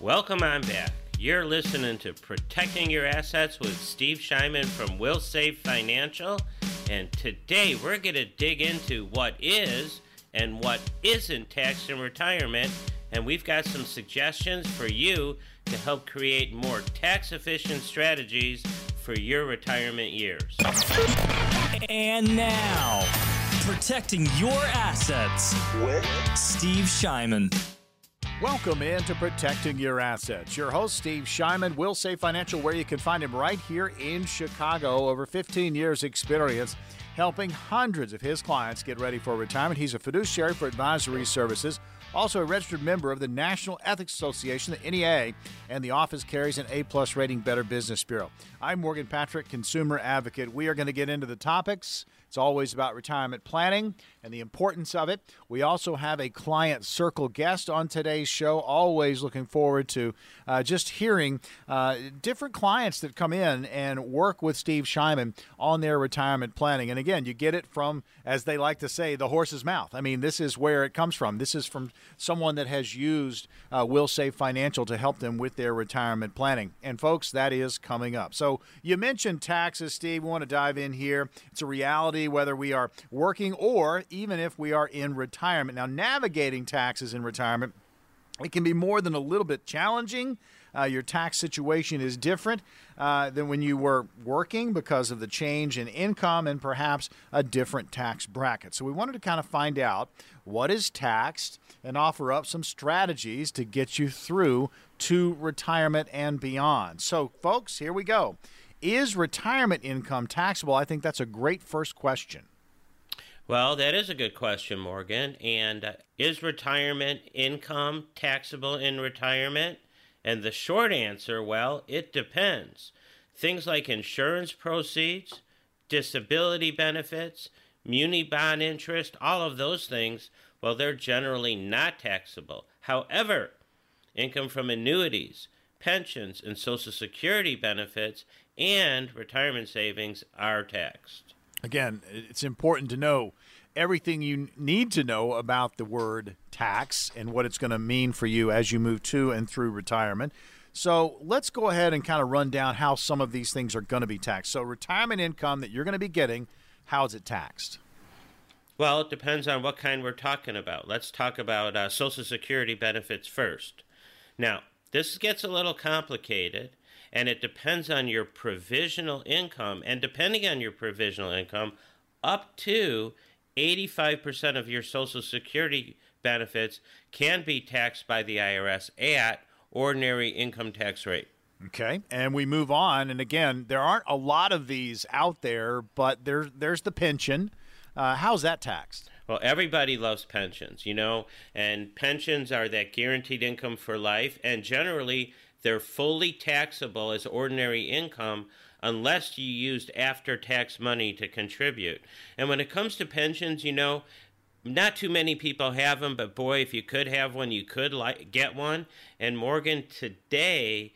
Welcome on back. You're listening to Protecting Your Assets with Steve Shyman from Wilsave Financial. And today we're going to dig into what is and what isn't taxed in retirement. And we've got some suggestions for you to help create more tax efficient strategies for your retirement years. And now, protecting your assets with Steve Shyman. Welcome into Protecting Your Assets. Your host, Steve Shyman, Wilsave Financial, where you can find him right here in Chicago. Over 15 years' experience helping hundreds of his clients get ready for retirement. He's a fiduciary for advisory services, also a registered member of the National Ethics Association, the NEA, and the office carries an A plus rating Better Business Bureau. I'm Morgan Patrick, consumer advocate. We are going to get into the topics. It's always about retirement planning and the importance of it. We also have a client circle guest on today's show. Always looking forward to uh, just hearing uh, different clients that come in and work with Steve Shyman on their retirement planning. And again, you get it from, as they like to say, the horse's mouth. I mean, this is where it comes from. This is from someone that has used uh, Wilsave Financial to help them with their retirement planning. And folks, that is coming up. So you mentioned taxes, Steve. We want to dive in here. It's a reality whether we are working or even if we are in retirement. Now, navigating taxes in retirement, it can be more than a little bit challenging. Uh, your tax situation is different uh, than when you were working because of the change in income and perhaps a different tax bracket. So, we wanted to kind of find out what is taxed and offer up some strategies to get you through to retirement and beyond. So, folks, here we go. Is retirement income taxable? I think that's a great first question. Well, that is a good question, Morgan. And uh, is retirement income taxable in retirement? And the short answer, well, it depends. Things like insurance proceeds, disability benefits, muni bond interest, all of those things, well, they're generally not taxable. However, income from annuities, pensions, and Social Security benefits and retirement savings are taxed. Again, it's important to know everything you need to know about the word tax and what it's going to mean for you as you move to and through retirement. So let's go ahead and kind of run down how some of these things are going to be taxed. So, retirement income that you're going to be getting, how is it taxed? Well, it depends on what kind we're talking about. Let's talk about uh, Social Security benefits first. Now, this gets a little complicated and it depends on your provisional income. And depending on your provisional income, up to 85% of your Social Security benefits can be taxed by the IRS at ordinary income tax rate. Okay, and we move on. And again, there aren't a lot of these out there, but there, there's the pension. Uh, how's that taxed? Well, everybody loves pensions, you know, and pensions are that guaranteed income for life, and generally they're fully taxable as ordinary income unless you used after tax money to contribute. And when it comes to pensions, you know, not too many people have them, but boy, if you could have one, you could like get one. And Morgan, today,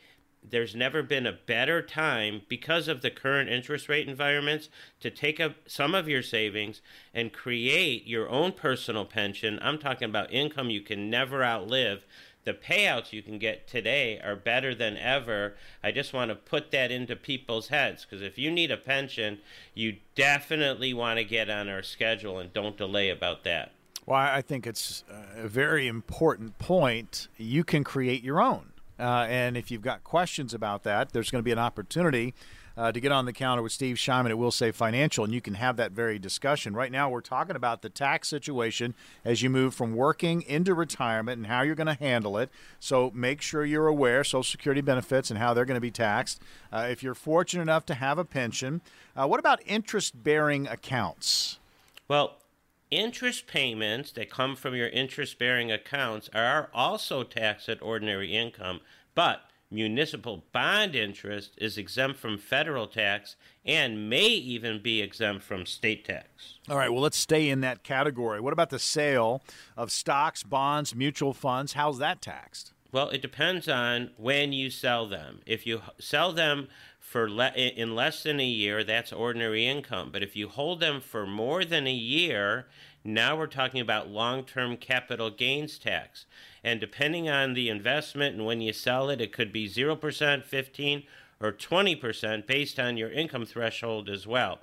there's never been a better time because of the current interest rate environments to take up some of your savings and create your own personal pension. I'm talking about income you can never outlive the payouts you can get today are better than ever. I just want to put that into people's heads because if you need a pension, you definitely want to get on our schedule and don't delay about that. Well, I think it's a very important point. You can create your own. Uh, and if you've got questions about that, there's going to be an opportunity uh, to get on the counter with Steve Shyman at Wilsave Financial, and you can have that very discussion. Right now, we're talking about the tax situation as you move from working into retirement and how you're going to handle it. So make sure you're aware Social Security benefits and how they're going to be taxed. Uh, if you're fortunate enough to have a pension, uh, what about interest-bearing accounts? Well, interest payments that come from your interest bearing accounts are also taxed at ordinary income, but municipal bond interest is exempt from federal tax and may even be exempt from state tax. All right, well, let's stay in that category. What about the sale of stocks, bonds, mutual funds? How's that taxed? Well, it depends on when you sell them. If you sell them for le- in less than a year, that's ordinary income. But if you hold them for more than a year, now we're talking about long term capital gains tax. And depending on the investment and when you sell it, it could be 0%, 15 or 20% based on your income threshold as well.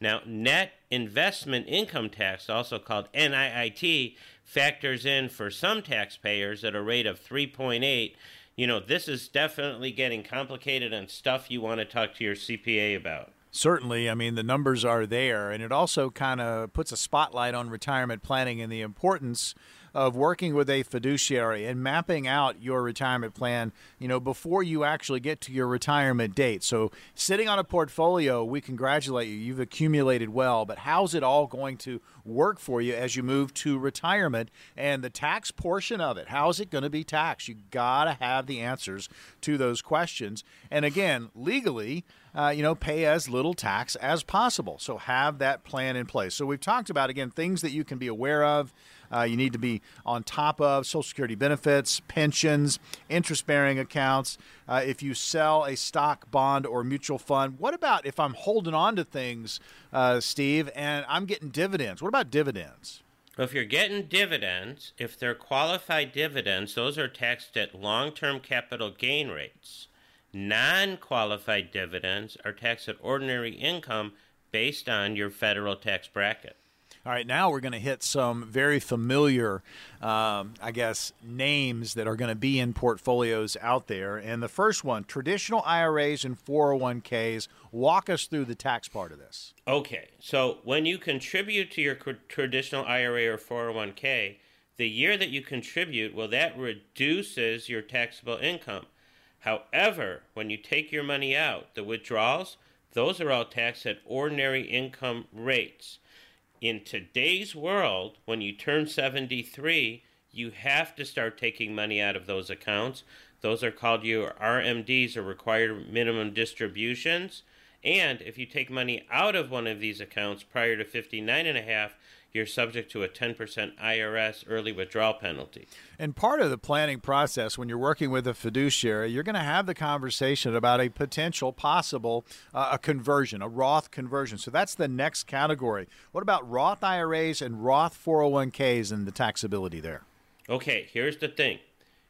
Now, net investment income tax, also called NIIT, factors in for some taxpayers at a rate of 3.8. You know, this is definitely getting complicated and stuff you want to talk to your CPA about. Certainly, I mean, the numbers are there, and it also kind of puts a spotlight on retirement planning and the importance of working with a fiduciary and mapping out your retirement plan, you know, before you actually get to your retirement date. So, sitting on a portfolio, we congratulate you. You've accumulated well, but how's it all going to work for you as you move to retirement and the tax portion of it? How's it going to be taxed? You got to have the answers to those questions. And again, legally, uh, you know, pay as little tax as possible. So have that plan in place. So we've talked about again things that you can be aware of uh, you need to be on top of Social Security benefits, pensions, interest bearing accounts. Uh, if you sell a stock, bond, or mutual fund, what about if I'm holding on to things, uh, Steve, and I'm getting dividends? What about dividends? Well, if you're getting dividends, if they're qualified dividends, those are taxed at long term capital gain rates. Non qualified dividends are taxed at ordinary income based on your federal tax bracket. All right, now we're going to hit some very familiar, um, I guess, names that are going to be in portfolios out there. And the first one traditional IRAs and 401ks. Walk us through the tax part of this. Okay, so when you contribute to your traditional IRA or 401k, the year that you contribute, well, that reduces your taxable income. However, when you take your money out, the withdrawals, those are all taxed at ordinary income rates in today's world, when you turn 73, you have to start taking money out of those accounts. Those are called your RMDs or required minimum distributions. And if you take money out of one of these accounts prior to 59 and a half, you're subject to a 10% IRS early withdrawal penalty. And part of the planning process when you're working with a fiduciary, you're going to have the conversation about a potential possible uh, a conversion, a Roth conversion. So that's the next category. What about Roth IRAs and Roth 401ks and the taxability there? Okay, here's the thing.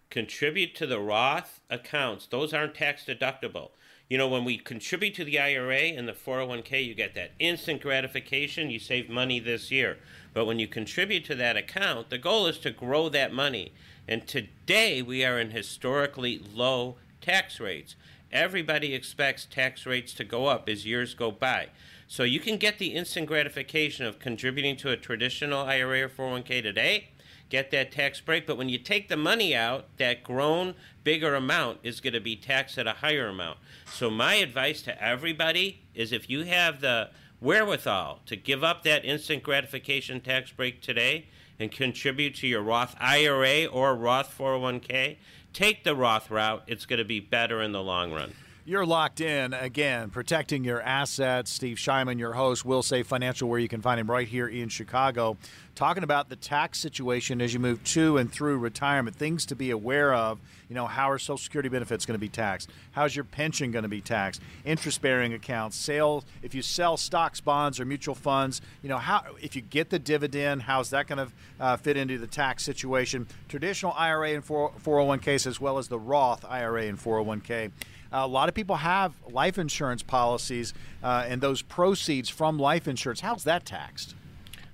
Contribute to the Roth accounts. Those aren't tax deductible. You know, when we contribute to the IRA and the 401k, you get that instant gratification. You save money this year. But when you contribute to that account, the goal is to grow that money. And today we are in historically low tax rates. Everybody expects tax rates to go up as years go by. So you can get the instant gratification of contributing to a traditional IRA or 401k today get that tax break. But when you take the money out, that grown bigger amount is going to be taxed at a higher amount. So my advice to everybody is if you have the wherewithal to give up that instant gratification tax break today and contribute to your Roth IRA or Roth 401k, take the Roth route. It's going to be better in the long run. You're locked in again, protecting your assets. Steve Shyman, your host, Wilsave Financial, where you can find him right here in Chicago, talking about the tax situation as you move to and through retirement, things to be aware of. You know, how are Social Security benefits going to be taxed? How's your pension going to be taxed? Interest bearing accounts, sales, if you sell stocks, bonds, or mutual funds, you know, how if you get the dividend, how's that going to uh, fit into the tax situation? Traditional IRA and 401ks, as well as the Roth IRA and 401k. A lot of people have life insurance policies, uh, and those proceeds from life insurance, how's that taxed?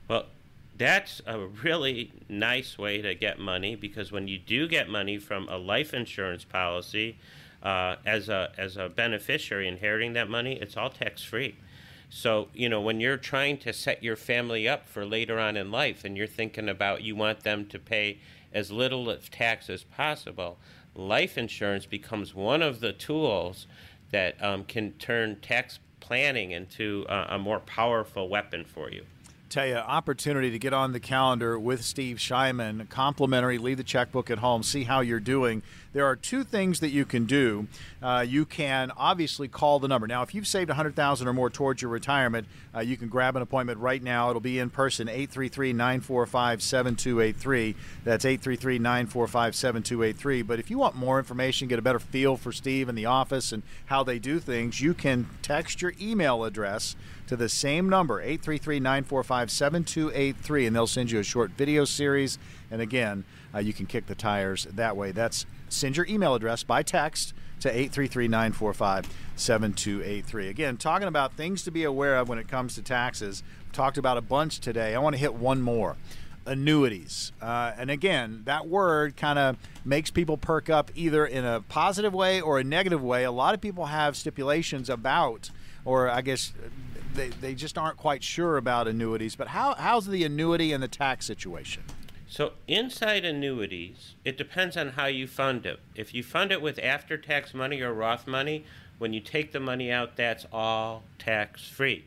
Well, that's a really nice way to get money because when you do get money from a life insurance policy, uh, as a as a beneficiary inheriting that money, it's all tax free. So you know when you're trying to set your family up for later on in life, and you're thinking about you want them to pay as little of tax as possible, life insurance becomes one of the tools that um, can turn tax planning into uh, a more powerful weapon for you tell you, opportunity to get on the calendar with Steve Shyman, complimentary, leave the checkbook at home, see how you're doing. There are two things that you can do. Uh, you can obviously call the number. Now, if you've saved 100000 or more towards your retirement, uh, you can grab an appointment right now. It'll be in person, 833 945 7283. That's 833 945 7283. But if you want more information, get a better feel for Steve and the office and how they do things, you can text your email address to the same number, 833 945 945 7283, and they'll send you a short video series. And again, uh, you can kick the tires that way. That's send your email address by text to 833 945 7283. Again, talking about things to be aware of when it comes to taxes. Talked about a bunch today. I want to hit one more annuities. Uh, and again, that word kind of makes people perk up either in a positive way or a negative way. A lot of people have stipulations about, or I guess they, they just aren't quite sure about annuities. But how, how's the annuity and the tax situation? So, inside annuities, it depends on how you fund it. If you fund it with after tax money or Roth money, when you take the money out, that's all tax free.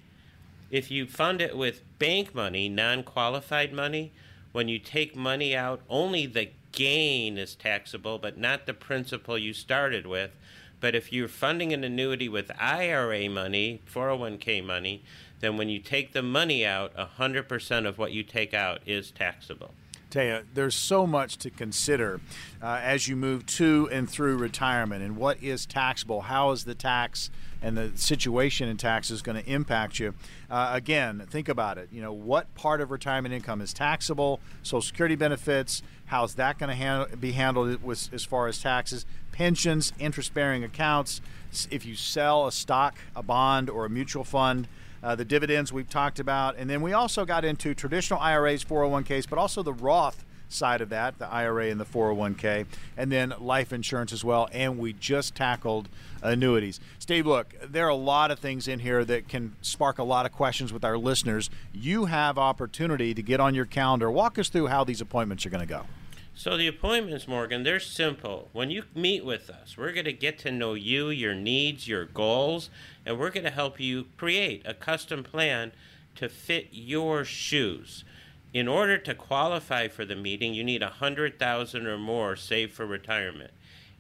If you fund it with bank money, non qualified money, when you take money out, only the gain is taxable, but not the principal you started with. But if you're funding an annuity with IRA money, 401k money, then when you take the money out, 100% of what you take out is taxable. You, there's so much to consider uh, as you move to and through retirement and what is taxable. How is the tax and the situation in taxes going to impact you? Uh, again, think about it. You know, what part of retirement income is taxable? Social Security benefits. How's that going to hand, be handled with, as far as taxes? Pensions, interest-bearing accounts. If you sell a stock, a bond, or a mutual fund uh, the dividends we've talked about, and then we also got into traditional IRAs, 401ks, but also the Roth side of that, the IRA and the 401k, and then life insurance as well. And we just tackled annuities. Steve, look, there are a lot of things in here that can spark a lot of questions with our listeners. You have opportunity to get on your calendar. Walk us through how these appointments are going to go. So the appointments, Morgan, they're simple. When you meet with us, we're going to get to know you, your needs, your goals, and we're going to help you create a custom plan to fit your shoes. In order to qualify for the meeting, you need a 100,000 or more saved for retirement.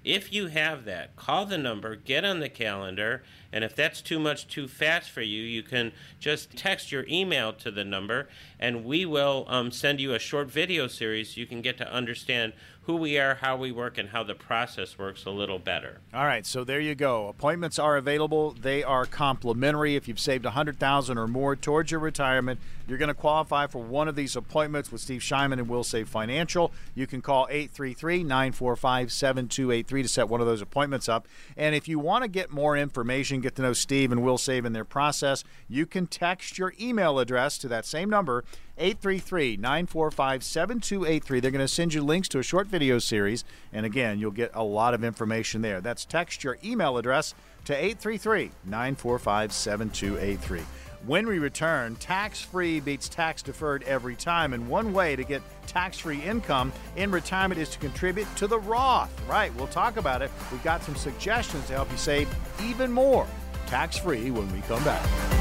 If you have that, call the number, get on the calendar, and if that's too much too fast for you, you can just text your email to the number, and we will um, send you a short video series so you can get to understand who we are, how we work, and how the process works a little better. All right, so there you go. Appointments are available. They are complimentary. If you've saved 100000 or more towards your retirement, you're going to qualify for one of these appointments with Steve Shyman and Wilsave Financial. You can call 833 945 7283 to set one of those appointments up. And if you want to get more information, get to know Steve and Wilsave in their process, you can text your email address to that same number 833 945 7283. They're going to send you links to a short video series. And again, you'll get a lot of information there. That's text your email address to 833 945 7283. When we return, tax free beats tax deferred every time. And one way to get tax free income in retirement is to contribute to the Roth. Right, we'll talk about it. We've got some suggestions to help you save even more tax free when we come back.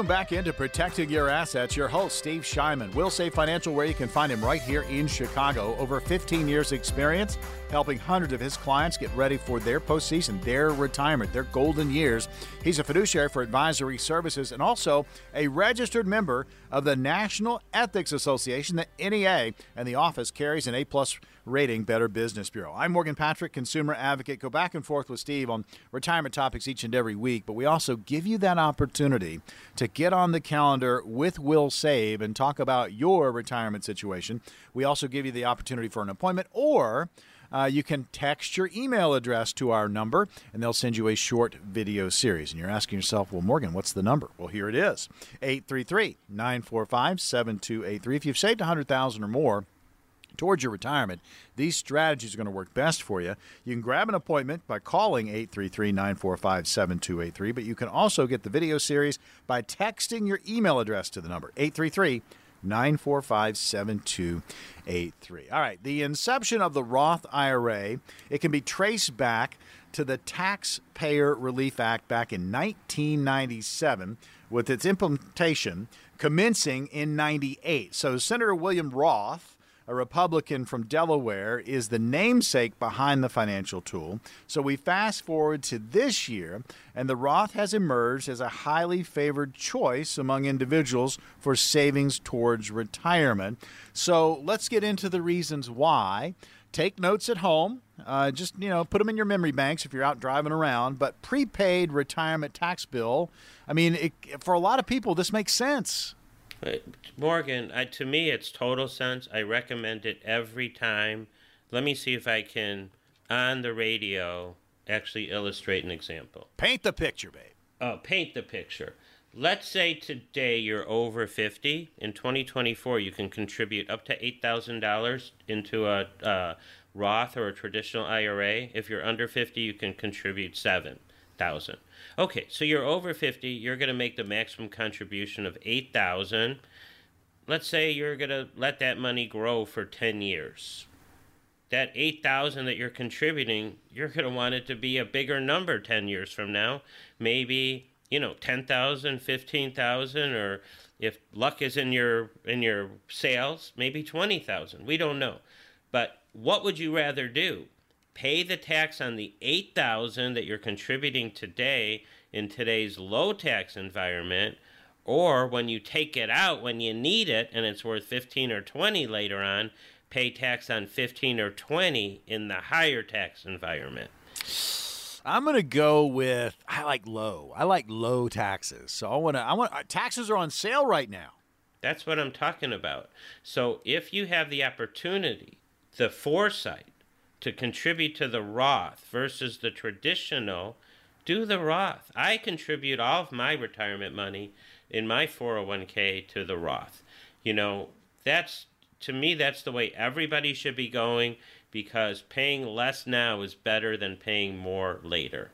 Welcome back into Protecting Your Assets. Your host, Steve Shyman. Wilsave Financial, where you can find him right here in Chicago. Over 15 years' experience helping hundreds of his clients get ready for their postseason, their retirement, their golden years. He's a fiduciary for advisory services and also a registered member of the National Ethics Association, the NEA, and the office carries an A plus rating Better Business Bureau. I'm Morgan Patrick, consumer advocate. Go back and forth with Steve on retirement topics each and every week, but we also give you that opportunity to get on the calendar with Wilsave and talk about your retirement situation. We also give you the opportunity for an appointment or uh, you can text your email address to our number and they'll send you a short video series. And you're asking yourself, well, Morgan, what's the number? Well, here it is 833 945 7283. If you've saved 100000 or more, towards your retirement, these strategies are going to work best for you. You can grab an appointment by calling 833 945 7283, but you can also get the video series by texting your email address to the number 833 945 7283. All right, the inception of the Roth IRA, it can be traced back to the Taxpayer Relief Act back in 1997 with its implementation commencing in 98. So Senator William Roth a Republican from Delaware, is the namesake behind the financial tool. So we fast forward to this year, and the Roth has emerged as a highly favored choice among individuals for savings towards retirement. So let's get into the reasons why. take notes at home. Uh, just you know, put them in your memory banks if you're out driving around. But prepaid retirement tax bill. I mean, it, for a lot of people, this makes sense. Morgan, I, to me, it's total sense. I recommend it every time. Let me see if I can on the radio actually illustrate an example. Paint the picture, babe. Oh, paint the picture. Let's say today you're over 50. In 2024, you can contribute up to $8,000 into a uh, Roth or a traditional IRA. If you're under 50, you can contribute 7000 Okay, so you're over 50, you're going to make the maximum contribution of 8000 Let's say you're going to let that money grow for 10 years. That 8000 that you're contributing, you're going to want it to be a bigger number 10 years from now. Maybe you know 10,000, 15,000 or if luck is in your in your sales, maybe 20,000. We don't know. But what would you rather do? Pay the tax on the 8,000 that you're contributing today in today's low tax environment or when you take it out when you need it and it's worth 15 or 20 later on, pay tax on 15 or 20 in the higher tax environment. I'm gonna go with I like low. I like low taxes. So I want to. I want uh, taxes are on sale right now. That's what I'm talking about. So if you have the opportunity, the foresight to contribute to the Roth versus the traditional, do the Roth. I contribute all of my retirement money in my 401k to the Roth. You know, that's to me that's the way everybody should be going because paying less now is better than paying more later.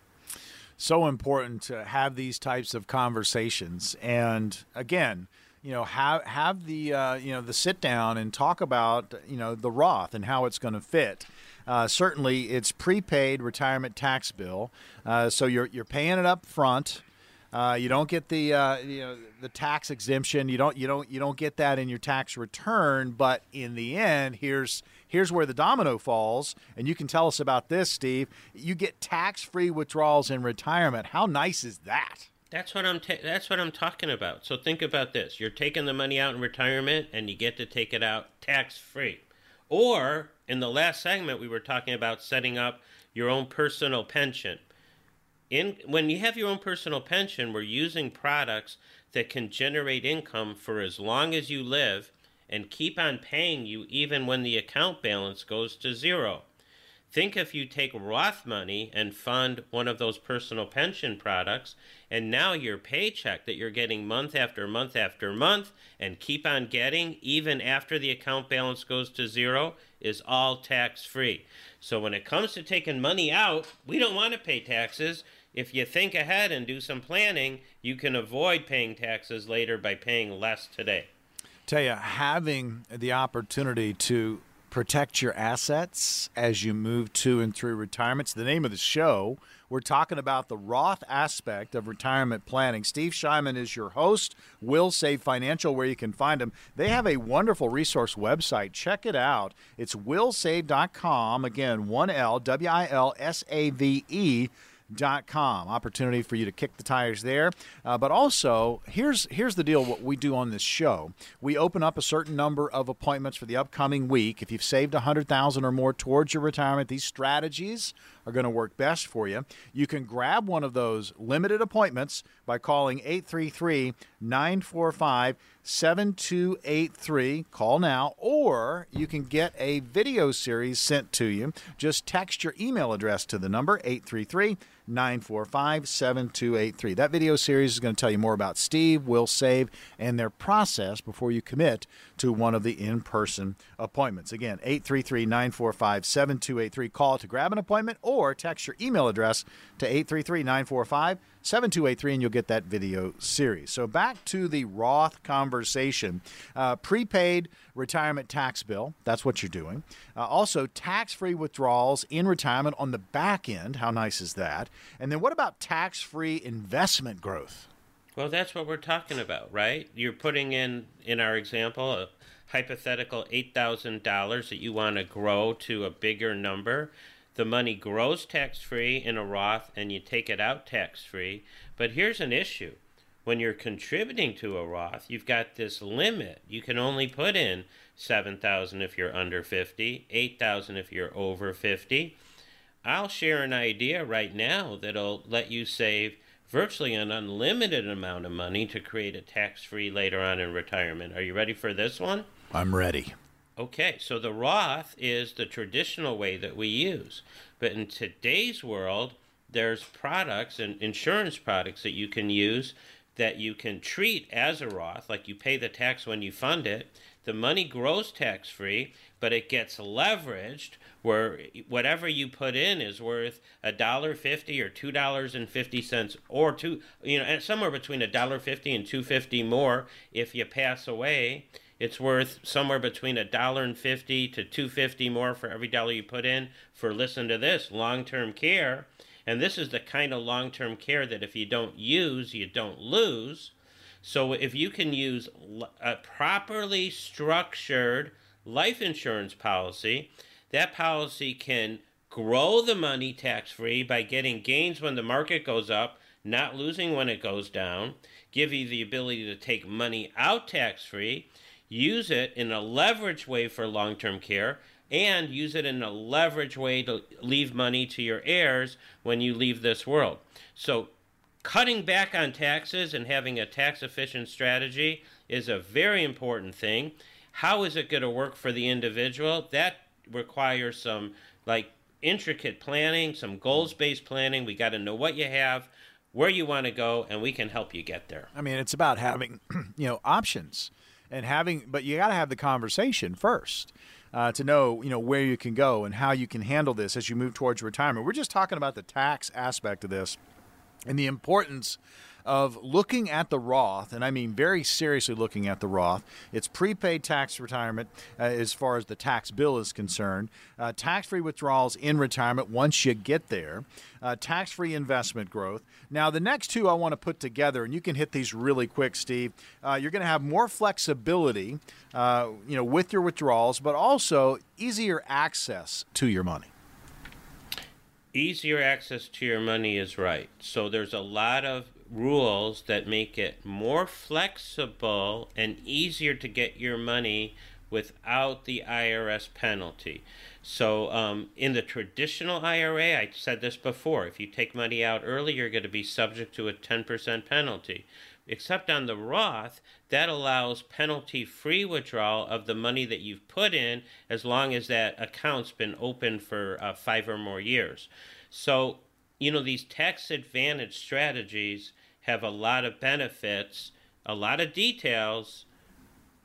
So important to have these types of conversations, and again, you know, have have the uh, you know the sit down and talk about you know the Roth and how it's going to fit. Uh, certainly, it's prepaid retirement tax bill, uh, so you're you're paying it up front. Uh, you don't get the uh, you know the tax exemption. You don't you don't you don't get that in your tax return. But in the end, here's here's where the domino falls, and you can tell us about this, Steve. You get tax-free withdrawals in retirement. How nice is that? That's what I'm. Ta- that's what I'm talking about. So think about this: you're taking the money out in retirement, and you get to take it out tax-free. Or in the last segment, we were talking about setting up your own personal pension in when you have your own personal pension, we're using products that can generate income for as long as you live and keep on paying you even when the account balance goes to zero. Think if you take Roth money and fund one of those personal pension products, and now your paycheck that you're getting month after month after month and keep on getting even after the account balance goes to zero is all tax free. So when it comes to taking money out, we don't want to pay taxes if you think ahead and do some planning, you can avoid paying taxes later by paying less today. Tell you, having the opportunity to protect your assets as you move to and through retirement. It's the name of the show. We're talking about the Roth aspect of retirement planning. Steve Shyman is your host. Wilsave Financial, where you can find them. They have a wonderful resource website. Check it out. It's wilsave.com. Again, one L, W I L S A V E com. Opportunity for you to kick the tires there. Uh, but also, here's here's the deal. What we do on this show, we open up a certain number of appointments for the upcoming week. If you've saved a hundred thousand or more towards your retirement, these strategies are going to work best for you. You can grab one of those limited appointments by calling 833 945 7283. Call now, or you can get a video series sent to you. Just text your email address to the number 833 945 7283. That video series is going to tell you more about Steve, Wilsave, and their process before you commit to one of the in person appointments. Again, 833 945 7283. Call to grab an appointment or text your email address to 833 945 7283 and you'll get that video series. So back to the Roth conversation. Uh, prepaid retirement tax bill, that's what you're doing. Uh, also, tax free withdrawals in retirement on the back end. How nice is that? And then what about tax free investment growth? Well, that's what we're talking about, right? You're putting in, in our example, a hypothetical $8,000 that you want to grow to a bigger number. The money grows tax free in a Roth and you take it out tax free. But here's an issue When you're contributing to a Roth, you've got this limit. You can only put in 7,000 if you're under 50, 8,000 if you're over 50. I'll share an idea right now that'll let you save virtually an unlimited amount of money to create a tax free later on in retirement. Are you ready for this one? I'm ready. Okay, so the Roth is the traditional way that we use. But in today's world, there's products and insurance products that you can use that you can treat as a Roth, like you pay the tax when you fund it. The money grows tax free, but it gets leveraged where whatever you put in is worth a dollar fifty or two dollars and fifty cents or two you know somewhere between a dollar fifty and two fifty more if you pass away. It's worth somewhere between a dollar and fifty to two fifty more for every dollar you put in. For listen to this long-term care and this is the kind of long-term care that if you don't use you don't lose. So if you can use a properly structured life insurance policy that policy can grow the money tax free by getting gains when the market goes up not losing when it goes down give you the ability to take money out tax free use it in a leverage way for long term care, and use it in a leverage way to leave money to your heirs when you leave this world. So, cutting back on taxes and having a tax efficient strategy is a very important thing. How is it going to work for the individual? That requires some like intricate planning, some goals based planning. We got to know what you have, where you want to go, and we can help you get there. I mean, it's about having, you know, options and having, but you got to have the conversation first. Uh, to know you know where you can go and how you can handle this as you move towards retirement. We're just talking about the tax aspect of this and the importance of looking at the Roth, and I mean very seriously looking at the Roth. It's prepaid tax retirement uh, as far as the tax bill is concerned, uh, tax free withdrawals in retirement once you get there, uh, tax free investment growth. Now, the next two I want to put together, and you can hit these really quick, Steve. Uh, you're going to have more flexibility, uh, you know, with your withdrawals, but also easier access to your money easier access to your money is right. So there's a lot of rules that make it more flexible and easier to get your money without the IRS penalty. So, um, in the traditional IRA, I said this before if you take money out early, you're going to be subject to a 10% penalty. Except on the Roth, that allows penalty free withdrawal of the money that you've put in as long as that account's been open for uh, five or more years. So, you know, these tax advantage strategies have a lot of benefits, a lot of details.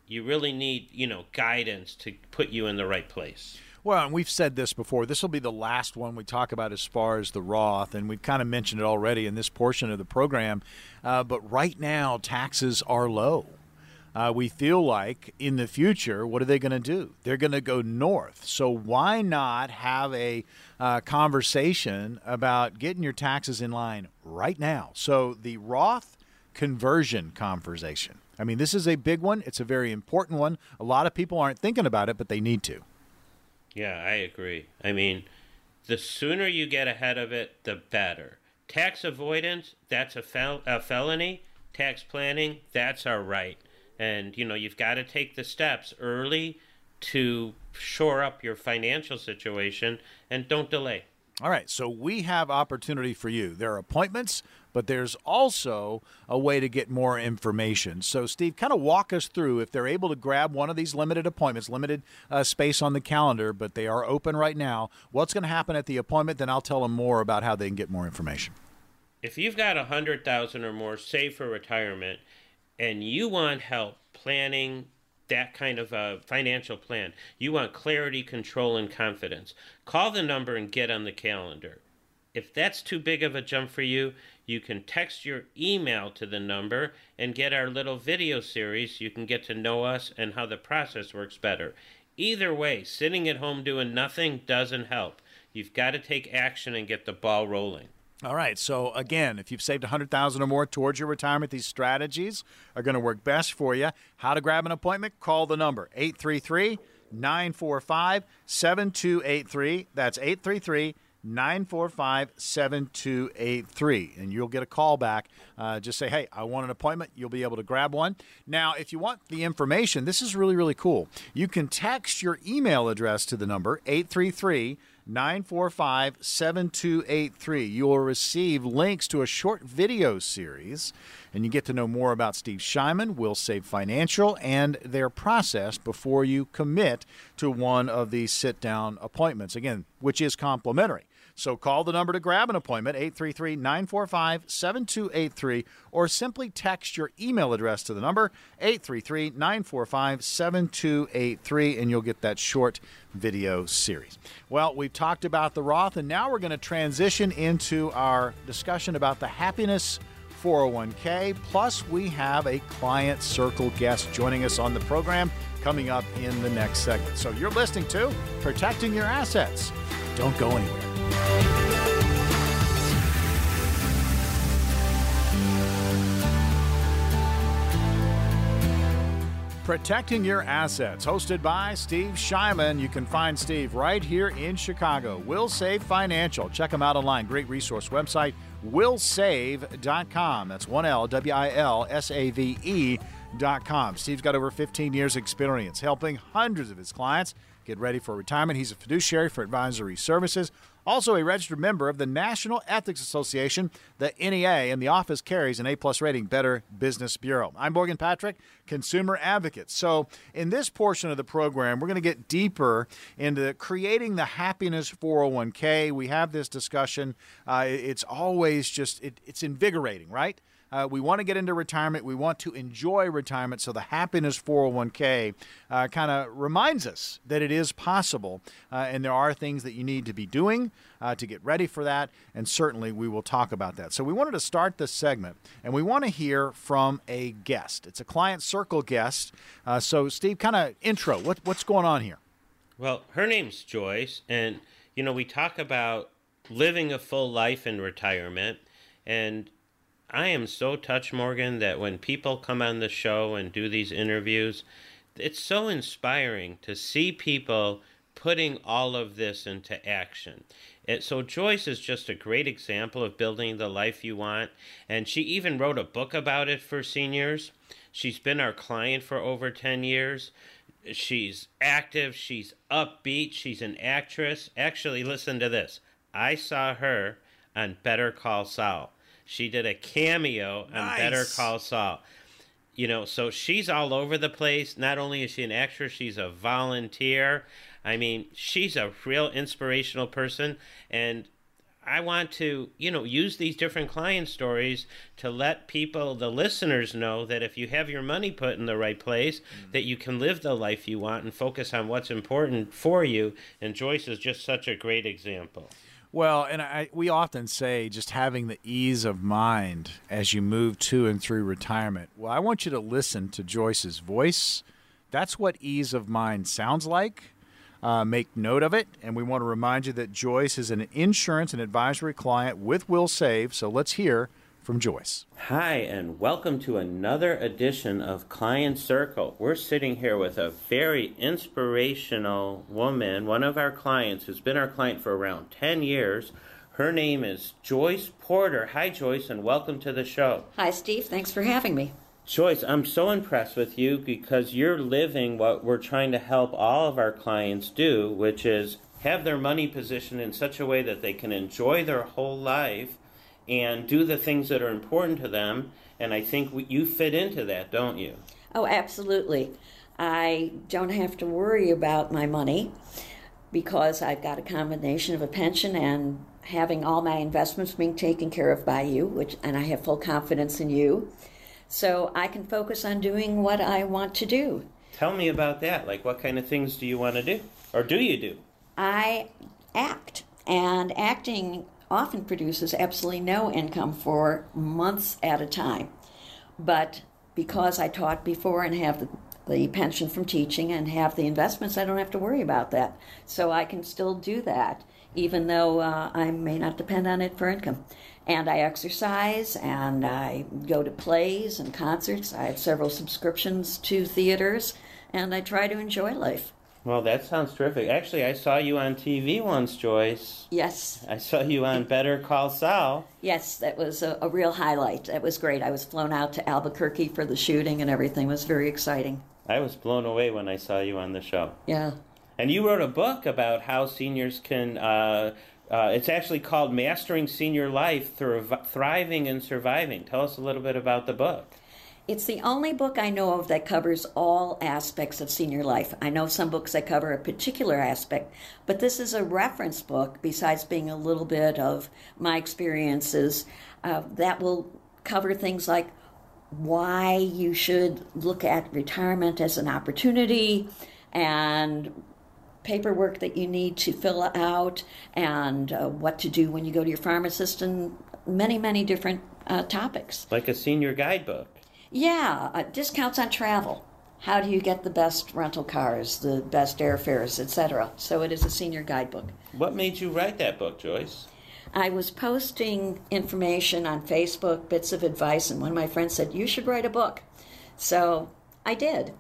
You really need, you know, guidance to put you in the right place. Well, and we've said this before. This will be the last one we talk about as far as the Roth, and we've kind of mentioned it already in this portion of the program. Uh, but right now, taxes are low. Uh, we feel like in the future, what are they going to do? They're going to go north. So why not have a uh, conversation about getting your taxes in line right now? So the Roth conversion conversation. I mean, this is a big one. It's a very important one. A lot of people aren't thinking about it, but they need to. Yeah, I agree. I mean, the sooner you get ahead of it, the better. Tax avoidance, that's a, fel- a felony. Tax planning, that's our right. And, you know, you've got to take the steps early to shore up your financial situation and don't delay. All right, so we have opportunity for you. There are appointments, but there's also a way to get more information. So, Steve, kind of walk us through if they're able to grab one of these limited appointments, limited uh, space on the calendar, but they are open right now. What's going to happen at the appointment? Then I'll tell them more about how they can get more information. If you've got a hundred thousand or more saved for retirement, and you want help planning that kind of a financial plan, you want clarity, control, and confidence, call the number and get on the calendar. If that's too big of a jump for you, you can text your email to the number and get our little video series. You can get to know us and how the process works better. Either way, sitting at home doing nothing doesn't help. You've got to take action and get the ball rolling. All right. So again, if you've saved 100,000 or more towards your retirement, these strategies are going to work best for you. How to grab an appointment? Call the number 833 945 7283. That's 833 945 7283. And you'll get a call back. Uh, just say, hey, I want an appointment. You'll be able to grab one. Now, if you want the information, this is really, really cool. You can text your email address to the number 833 945 7283. You will receive links to a short video series, and you get to know more about Steve Shyman, Wilsave Financial, and their process before you commit to one of these sit down appointments. Again, which is complimentary. So call the number to grab an appointment, 833 945 7283, or simply text your email address to the number, 833 945 7283, and you'll get that short video series. Well, we've talked about the Roth, and now we're going to transition into our discussion about the happiness 401k. Plus, we have a client circle guest joining us on the program coming up in the next segment. So you're listening to Protecting Your Assets. Don't go anywhere. Protecting Your Assets, hosted by Steve Shyman. You can find Steve right here in Chicago. Wilsave Financial. Check him out online. Great resource website, wilsave.com. That's one L, W I L S A V E.com. Steve's got over 15 years' experience helping hundreds of his clients get ready for retirement. He's a fiduciary for advisory services, also a registered member of the National Ethics Association, the NEA, and the office carries an A-plus rating, Better Business Bureau. I'm Morgan Patrick, consumer advocate. So in this portion of the program, we're going to get deeper into creating the happiness 401k. We have this discussion. Uh, it's always just, it, it's invigorating, right? Uh, we want to get into retirement. We want to enjoy retirement. So the Happiness 401k uh, kind of reminds us that it is possible, uh, and there are things that you need to be doing uh, to get ready for that. And certainly we will talk about that. So we wanted to start this segment, and we want to hear from a guest. It's a client circle guest. Uh, so Steve, kind of intro. What, what's going on here? Well, her name's Joyce, and you know we talk about living a full life in retirement and I am so touched, Morgan, that when people come on the show and do these interviews, it's so inspiring to see people putting all of this into action. It, so Joyce is just a great example of building the life you want, and she even wrote a book about it for seniors. She's been our client for over 10 years. She's active, she's upbeat, she's an actress. Actually, listen to this. I saw her on Better Call Saul. She did a cameo on. Better Call Saul. You know, so she's all over the place. Not only is she an actress, she's a volunteer. I mean, she's a real inspirational person. And I want to, you know, use these different client stories to let people, the listeners, know that if you have your money put in the right place, mm-hmm. that you can live the life you want and focus on what's important for you. And Joyce is just such a great example. Well, and I, we often say just having the ease of mind as you move to and through retirement. Well, I want you to listen to Joyce's voice. That's what ease of mind sounds like. Uh, make note of it. And we want to remind you that Joyce is an insurance and advisory client with Wilsave. So let's hear from Joyce. Hi, and welcome to another edition of Client Circle. We're sitting here with a very inspirational woman, one of our clients who's been our client for around 10 years. Her name is Joyce Porter. Hi, Joyce, and welcome to the show. Hi, Steve. Thanks for having me. Joyce, I'm so impressed with you because you're living what we're trying to help all of our clients do, which is have their money positioned in such a way that they can enjoy their whole life and do the things that are important to them. And I think you fit into that, don't you? Oh, absolutely. I don't have to worry about my money because I've got a combination of a pension and having all my investments being taken care of by you, which and I have full confidence in you. So I can focus on doing what I want to do. Tell me about that. Like what kind of things do you want to do? Or do you do? I act. And acting often produces absolutely no income for months at a time. But because I taught before and have the, the pension from teaching and have the investments, I don't have to worry about that. So I can still do that, even though uh, I may not depend on it for income. And I exercise and I go to plays and concerts. I have several subscriptions to theaters and I try to enjoy life. Well, that sounds terrific. Actually, I saw you on TV once, Joyce. Yes. I saw you on Better Call Saul. Yes, that was a, a real highlight. That was great. I was flown out to Albuquerque for the shooting and everything. It was very exciting. I was blown away when I saw you on the show. Yeah. And you wrote a book about how seniors can. Uh, uh, it's actually called Mastering Senior Life Thriving and Surviving. Tell us a little bit about the book. It's the only book I know of that covers all aspects of senior life. I know some books that cover a particular aspect, but this is a reference book, besides being a little bit of my experiences, uh, that will cover things like why you should look at retirement as an opportunity and paperwork that you need to fill out and uh, what to do when you go to your pharmacist and many, many different uh, topics. Like a senior guidebook. Yeah, uh, discounts on travel. How do you get the best rental cars, the best airfares, etc.? So it is a senior guidebook. What made you write that book, Joyce? I was posting information on Facebook, bits of advice, and one of my friends said, You should write a book. So I did.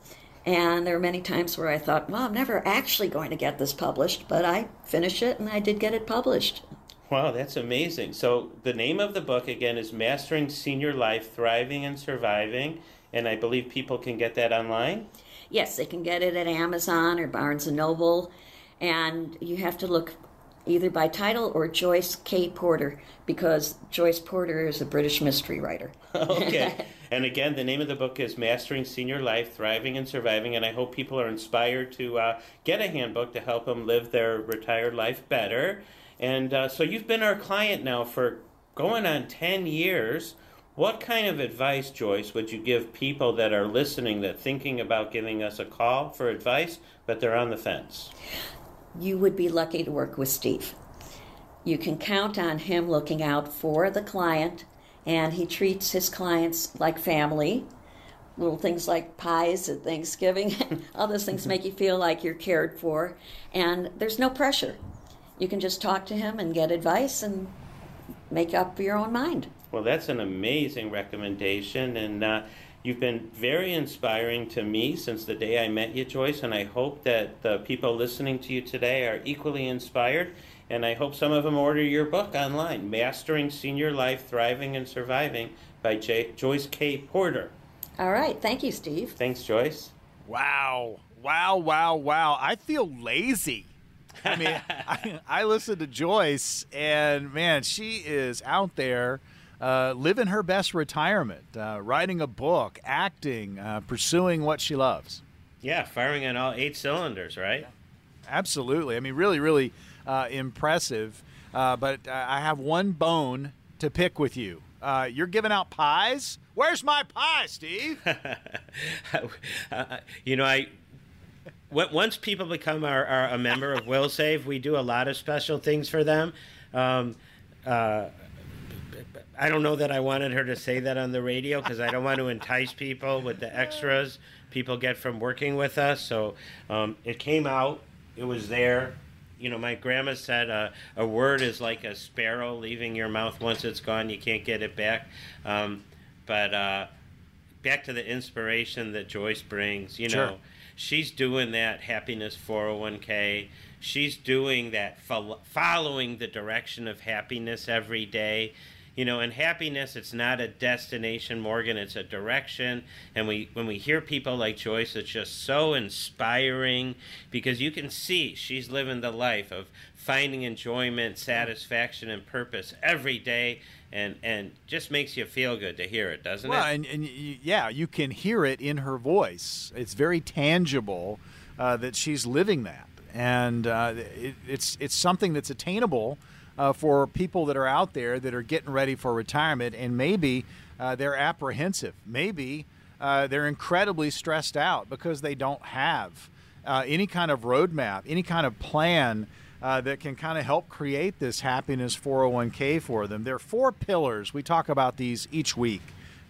And there were many times where I thought, Well, I'm never actually going to get this published, but I finished it and I did get it published. Wow, that's amazing. So the name of the book again is Mastering Senior Life, Thriving and Surviving, and I believe people can get that online. Yes, they can get it at Amazon or Barnes and Noble, and you have to look either by title or Joyce K. Porter because Joyce Porter is a British mystery writer. okay. And again, the name of the book is Mastering Senior Life, Thriving and Surviving, and I hope people are inspired to uh, get a handbook to help them live their retired life better. And uh, so you've been our client now for going on 10 years. What kind of advice, Joyce, would you give people that are listening that thinking about giving us a call for advice, but they're on the fence? You would be lucky to work with Steve. You can count on him looking out for the client, and he treats his clients like family. Little things like pies at Thanksgiving, all those things make you feel like you're cared for, and there's no pressure you can just talk to him and get advice and make up your own mind. Well, that's an amazing recommendation, and uh, you've been very inspiring to me since the day I met you, Joyce. And I hope that the people listening to you today are equally inspired. And I hope some of them order your book online, Mastering Senior Life, Thriving and Surviving by J- Joyce K. Porter. All right. Thank you, Steve. Thanks, Joyce. Wow. Wow, wow, wow. I feel lazy I mean, I, I listen to Joyce, and man, she is out there uh, living her best retirement, uh, writing a book, acting, uh, pursuing what she loves. Yeah, firing on all eight cylinders, right? Absolutely. I mean, really, really uh, impressive. Uh, but I have one bone to pick with you. Uh, you're giving out pies. Where's my pie, Steve? you know, I once people become our, our, a member of Wilsave, we do a lot of special things for them. Um, uh, I don't know that I wanted her to say that on the radio because I don't want to entice people with the extras people get from working with us. So um, it came out, it was there. You know, my grandma said uh, a word is like a sparrow leaving your mouth. Once it's gone, you can't get it back. Um, but uh, back to the inspiration that Joyce brings, you know. She's doing that happiness 401k. She's doing that following the direction of happiness every day. You know, and happiness, it's not a destination, Morgan. It's a direction. And we, when we hear people like Joyce, it's just so inspiring because you can see she's living the life of finding enjoyment, satisfaction, and purpose every day and and just makes you feel good to hear it, doesn't well, it? and, and yeah, you can hear it in her voice. It's very tangible uh, that she's living that, and uh, it, it's it's something that's attainable uh, for people that are out there that are getting ready for retirement, and maybe uh, they're apprehensive, maybe uh, they're incredibly stressed out because they don't have uh, any kind of roadmap, any kind of plan uh, that can kind of help create this happiness 401k for them. There are four pillars. We talk about these each week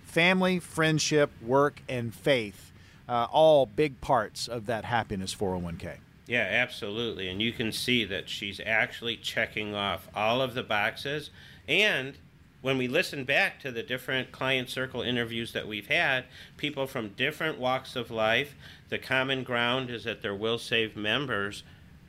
family, friendship, work, and faith. Uh, all big parts of that happiness 401k. Yeah, absolutely. And you can see that she's actually checking off all of the boxes. And when we listen back to the different client circle interviews that we've had, people from different walks of life, the common ground is that they're Wilsave members.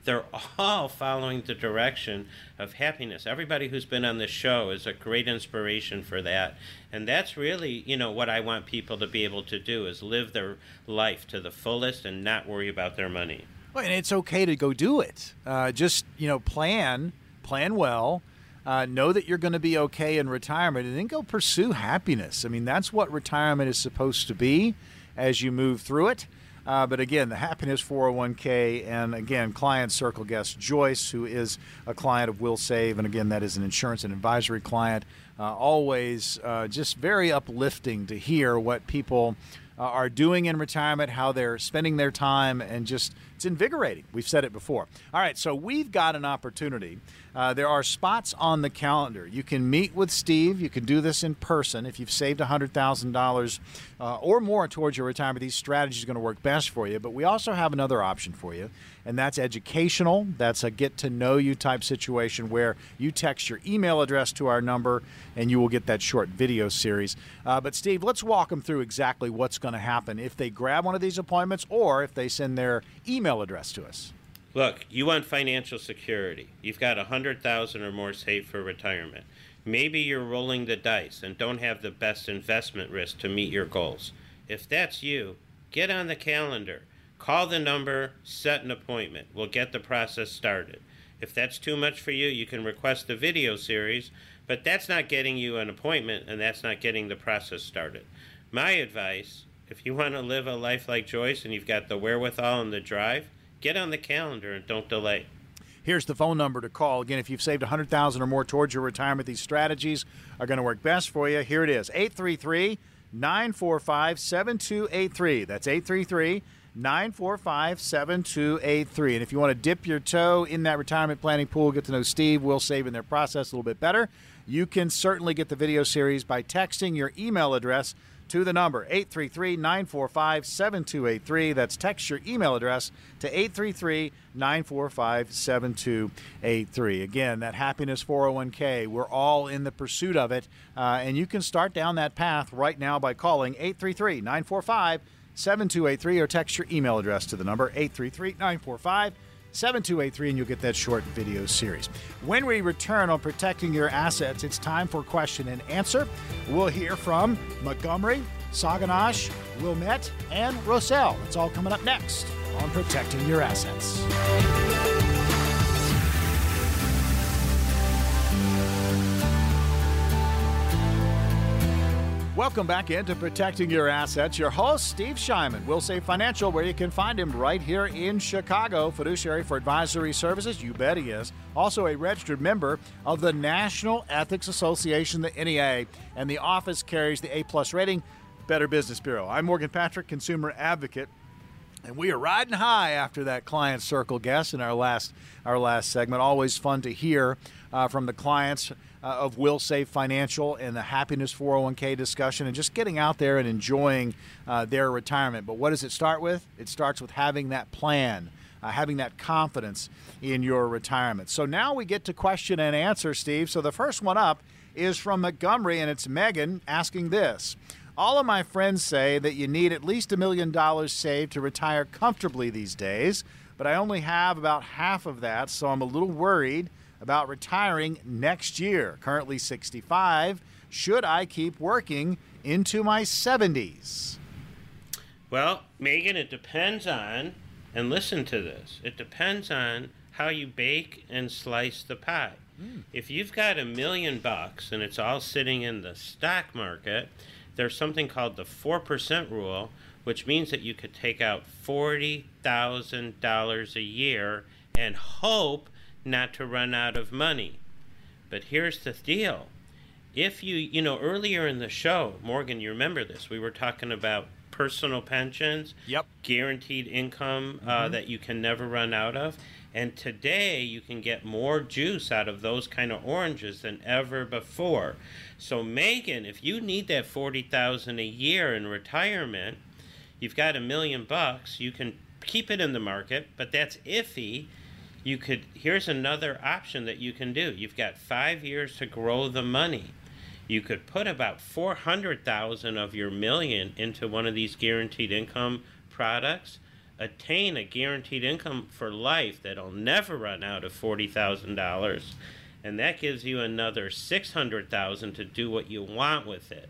They're all following the direction of happiness. Everybody who's been on this show is a great inspiration for that. And that's really, you know, what I want people to be able to do is live their life to the fullest and not worry about their money. Well, and it's okay to go do it. Uh, just, you know, plan, plan well uh, know that you're going to be okay in retirement, and then go pursue happiness. I mean, that's what retirement is supposed to be as you move through it. Uh, but again, the Happiness 401k, and again, client circle guest Joyce, who is a client of Wilsave, and again, that is an insurance and advisory client. Uh, always uh, just very uplifting to hear what people uh, are doing in retirement, how they're spending their time, and just it's invigorating. We've said it before. All right, so we've got an opportunity. Uh, there are spots on the calendar. You can meet with Steve. You can do this in person. If you've saved $100,000 uh, or more towards your retirement, these strategies are going to work best for you. But we also have another option for you, and that's educational. That's a get to know you type situation where you text your email address to our number and you will get that short video series. Uh, but, Steve, let's walk them through exactly what's going to happen if they grab one of these appointments or if they send their email address to us. Look, you want financial security. You've got a hundred thousand or more saved for retirement. Maybe you're rolling the dice and don't have the best investment risk to meet your goals. If that's you, get on the calendar. Call the number, set an appointment. We'll get the process started. If that's too much for you, you can request the video series, but that's not getting you an appointment and that's not getting the process started. My advice if you want to live a life like Joyce and you've got the wherewithal and the drive, get on the calendar and don't delay. Here's the phone number to call. Again, if you've saved 100000 or more towards your retirement, these strategies are going to work best for you. Here it is 833 945 7283. That's 833 945 7283. And if you want to dip your toe in that retirement planning pool, get to know Steve, Wilsave in their process a little bit better, you can certainly get the video series by texting your email address to the number 833 945 7283. That's text your email address to 833 945 7283. Again, that Happiness 401k, we're all in the pursuit of it. Uh, and you can start down that path right now by calling 833 945 7283 or text your email address to the number 833 945 7283 and you'll get that short video series. When we return on protecting your assets, it's time for question and answer. We'll hear from Montgomery, Saganash, Wilmette, and Roselle. It's all coming up next on Protecting Your Assets. Welcome back into Protecting Your Assets. Your host, Steve Shyman, Wilsave Financial, where you can find him right here in Chicago. Fiduciary for advisory services, you bet he is. Also, a registered member of the National Ethics Association, the NEA, and the office carries the A plus rating, Better Business Bureau. I'm Morgan Patrick, consumer advocate. And we are riding high after that client circle guest in our last our last segment. Always fun to hear uh, from the clients uh, of Wilsave Financial and the Happiness 401k discussion and just getting out there and enjoying uh, their retirement. But what does it start with? It starts with having that plan. Uh, having that confidence in your retirement. So now we get to question and answer, Steve. So the first one up is from Montgomery, and it's Megan asking this. All of my friends say that you need at least a million dollars saved to retire comfortably these days, but I only have about half of that, so I'm a little worried about retiring next year. Currently 65. Should I keep working into my 70s? Well, Megan, it depends on, and listen to this, it depends on how you bake and slice the pie. Mm. If you've got a million bucks and it's all sitting in the stock market, there's something called the 4% rule, which means that you could take out $40,000 a year and hope not to run out of money. But here's the deal. If you, you know, earlier in the show, Morgan, you remember this, we were talking about personal pensions, yep. guaranteed income uh, mm-hmm. that you can never run out of. And today you can get more juice out of those kind of oranges than ever before. So Megan, if you need that 40,000 a year in retirement, you've got a million bucks, you can keep it in the market, but that's iffy you could here's another option that you can do you've got five years to grow the money you could put about 400,000 of your million into one of these guaranteed income products, attain a guaranteed income for life that'll never run out of $40,000, and that gives you another 600,000 to do what you want with it.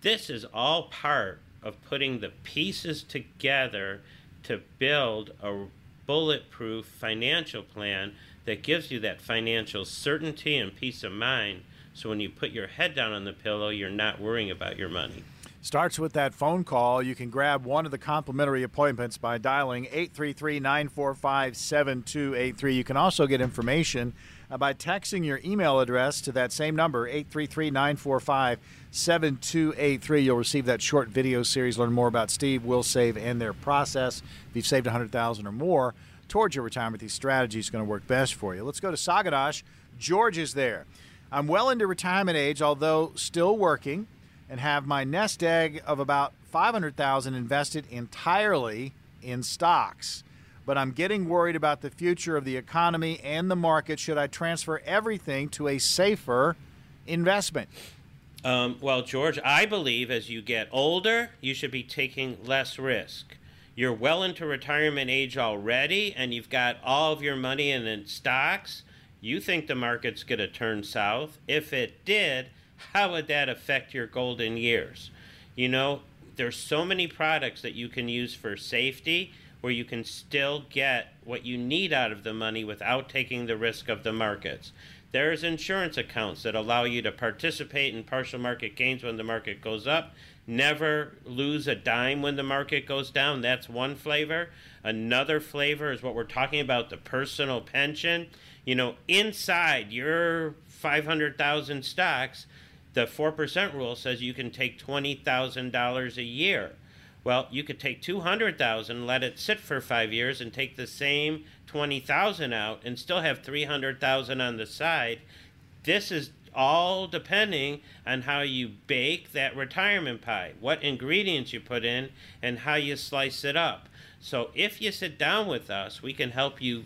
This is all part of putting the pieces together to build a bulletproof financial plan that gives you that financial certainty and peace of mind. So when you put your head down on the pillow, you're not worrying about your money. Starts with that phone call. You can grab one of the complimentary appointments by dialing 833 945 7283. You can also get information uh, by texting your email address to that same number, 833 945 7283. You'll receive that short video series, learn more about Steve, Wilsave, and their process. If you've saved 100000 or more towards your retirement, these strategies are going to work best for you. Let's go to Sagadash. George is there. I'm well into retirement age, although still working, and have my nest egg of about 500000 invested entirely in stocks but I'm getting worried about the future of the economy and the market. Should I transfer everything to a safer investment? Um, well, George, I believe as you get older, you should be taking less risk. You're well into retirement age already, and you've got all of your money in stocks. You think the market's going to turn south. If it did, how would that affect your golden years? You know, there's so many products that you can use for safety where you can still get what you need out of the money without taking the risk of the markets. There's insurance accounts that allow you to participate in partial market gains when the market goes up, never lose a dime when the market goes down. That's one flavor. Another flavor is what we're talking about the personal pension. You know, inside your 500,000 stocks, the 4% rule says you can take $20,000 a year. Well, you could take 200,000, let it sit for 5 years and take the same 20,000 out and still have 300,000 on the side. This is all depending on how you bake that retirement pie, what ingredients you put in, and how you slice it up. So if you sit down with us, we can help you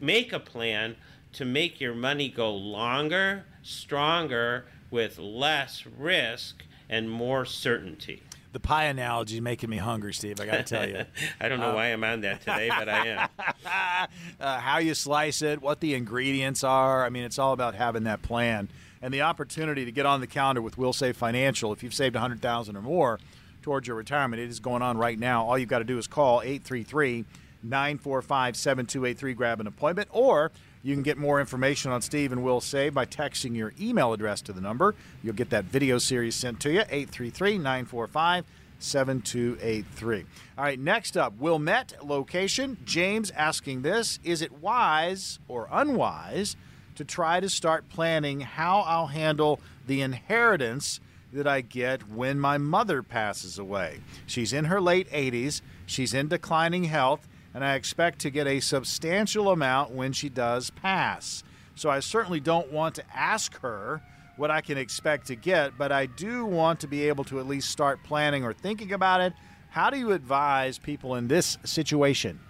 make a plan to make your money go longer, stronger, with less risk and more certainty the pie analogy is making me hungry, Steve. I got to tell you. I don't know um, why I'm on that today, but I am. uh, how you slice it, what the ingredients are. I mean, it's all about having that plan and the opportunity to get on the calendar with Wilsave Financial. If you've saved 100000 or more towards your retirement, it is going on right now. All you've got to do is call 833 945 7283, grab an appointment, or you can get more information on Steve and Wilsave by texting your email address to the number. You'll get that video series sent to you, 833 945 7283. All right, next up, Wilmette location. James asking this Is it wise or unwise to try to start planning how I'll handle the inheritance that I get when my mother passes away? She's in her late 80s, she's in declining health and I expect to get a substantial amount when she does pass. So I certainly don't want to ask her what I can expect to get, but I do want to be able to at least start planning or thinking about it. How do you advise people in this situation?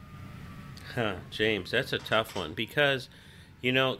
Huh, James, that's a tough one because, you know,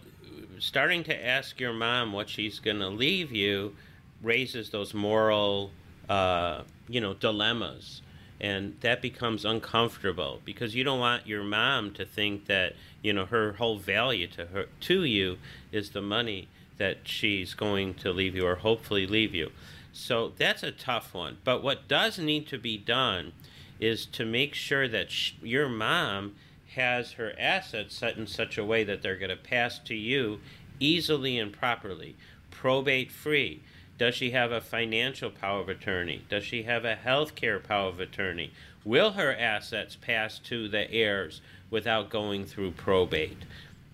starting to ask your mom what she's going to leave you raises those moral, uh, you know, dilemmas and that becomes uncomfortable because you don't want your mom to think that you know her whole value to her to you is the money that she's going to leave you or hopefully leave you. So that's a tough one. But what does need to be done is to make sure that sh- your mom has her assets set in such a way that they're going to pass to you easily and properly. Probate free does she have a financial power of attorney? Does she have a health care power of attorney? Will her assets pass to the heirs without going through probate?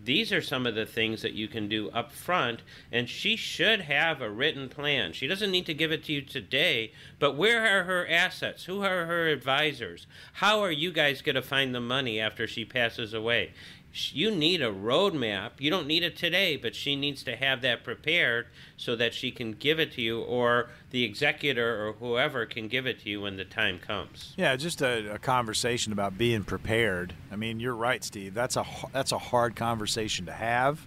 These are some of the things that you can do up front, and she should have a written plan. She doesn't need to give it to you today, but where are her assets? Who are her advisors? How are you guys going to find the money after she passes away? You need a roadmap. You don't need it today, but she needs to have that prepared so that she can give it to you, or the executor or whoever can give it to you when the time comes. Yeah, just a, a conversation about being prepared. I mean, you're right, Steve. That's a that's a hard conversation to have,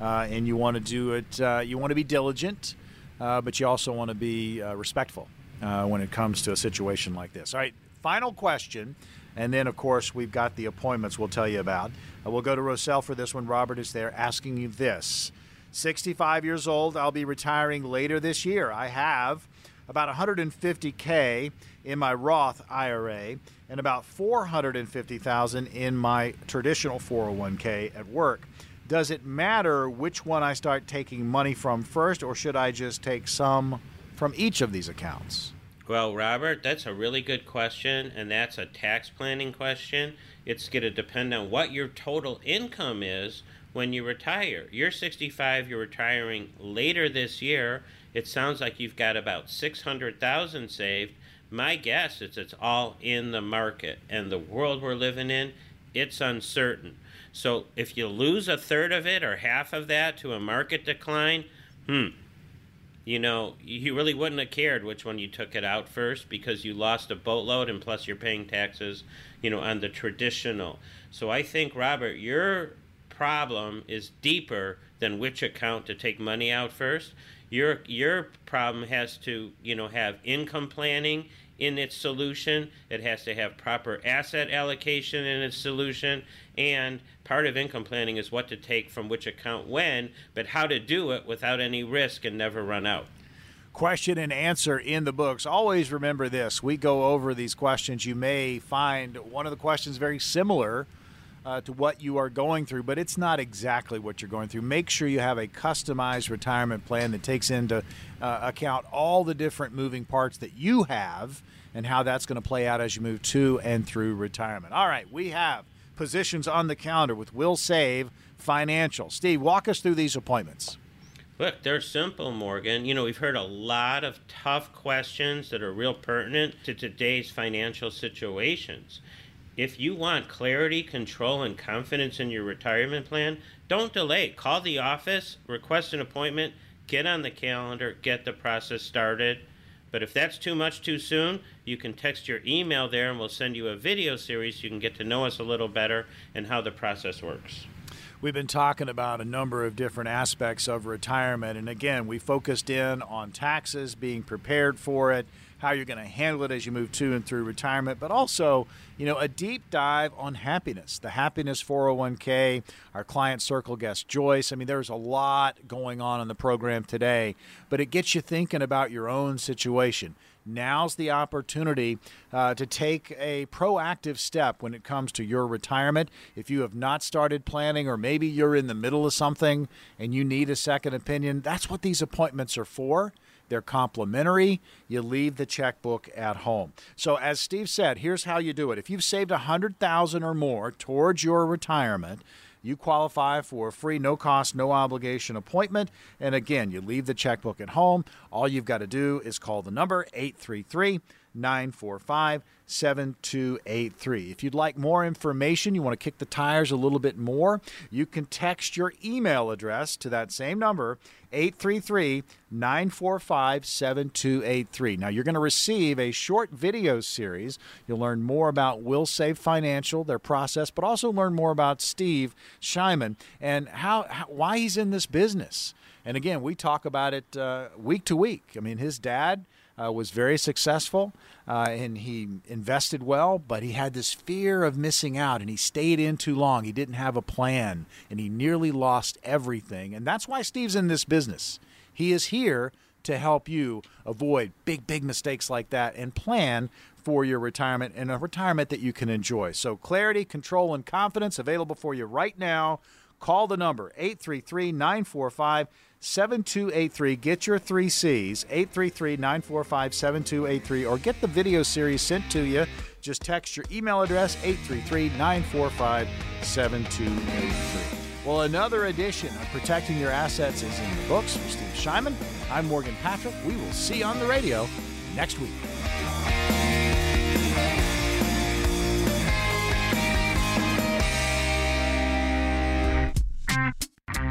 uh, and you want to do it. Uh, you want to be diligent. uh, but you also want to be uh, respectful uh, when it comes to a situation like this. All right, final question. And then, of course, we've got the appointments we'll tell you about. Uh, we'll go to Roselle for this one. Robert is there asking you this 65 years old. I'll be retiring later this year. I have about 150K in my Roth IRA and about 450,000 in my traditional 401k at work. Does it matter which one I start taking money from first, or should I just take some from each of these accounts? Well, Robert, that's a really good question, and that's a tax planning question. It's going to depend on what your total income is when you retire. You're 65, you're retiring later this year. It sounds like you've got about 600,000 saved. My guess is it's all in the market, and the world we're living in, it's uncertain. So if you lose a third of it or half of that to a market decline, hmm, you know, you really wouldn't have cared which one you took it out first because you lost a boatload and plus you're paying taxes, you know, on the traditional. So I think, Robert, your problem is deeper than which account to take money out first. Your your problem has to, you know, have income planning in its solution. It has to have proper asset allocation in its solution. And part of income planning is what to take from which account when, but how to do it without any risk and never run out. Question and answer in the books. Always remember this. We go over these questions. You may find one of the questions very similar uh, to what you are going through, but it's not exactly what you're going through. Make sure you have a customized retirement plan that takes into uh, account all the different moving parts that you have and how that's going to play out as you move to and through retirement. All right, we have positions on the calendar with Wilsave Financial. Steve, walk us through these appointments. Look, they're simple, Morgan. You know, we've heard a lot of tough questions that are real pertinent to today's financial situations. If you want clarity, control, and confidence in your retirement plan, don't delay. Call the office, request an appointment, get on the calendar, get the process started. But if that's too much too soon, you can text your email there and we'll send you a video series so you can get to know us a little better and how the process works. We've been talking about a number of different aspects of retirement. And again, we focused in on taxes, being prepared for it, how you're going to handle it as you move to and through retirement, but also, you know, a deep dive on happiness, the Happiness 401k, our client circle guest Joyce. I mean, there's a lot going on in the program today, but it gets you thinking about your own situation. Now's the opportunity uh, to take a proactive step when it comes to your retirement. If you have not started planning, or maybe you're in the middle of something and you need a second opinion, that's what these appointments are for. They're complimentary. You leave the checkbook at home. So as Steve said, here's how you do it. If you've saved 100,000 or more towards your retirement, you qualify for a free, no cost, no obligation appointment. And again, you leave the checkbook at home. All you've got to do is call the number 833 945 7283. If you'd like more information, you want to kick the tires a little bit more, you can text your email address to that same number, 833 945 7283. Now, you're going to receive a short video series. You'll learn more about Wilsave Financial, their process, but also learn more about Steve Shyman and how, how why he's in this business. And again, we talk about it uh, week to week. I mean, his dad uh, was very successful uh, and he invested well, but he had this fear of missing out and he stayed in too long. He didn't have a plan and he nearly lost everything. And that's why Steve's in this business. He is here to help you avoid big, big mistakes like that and plan for your retirement and a retirement that you can enjoy. So, clarity, control, and confidence available for you right now. Call the number 833 945 7283. Get your three C's, 833 945 7283, or get the video series sent to you. Just text your email address, 833 945 7283. Well, another edition of Protecting Your Assets is in the books for Steve Shyman. I'm Morgan Patrick. We will see you on the radio next week.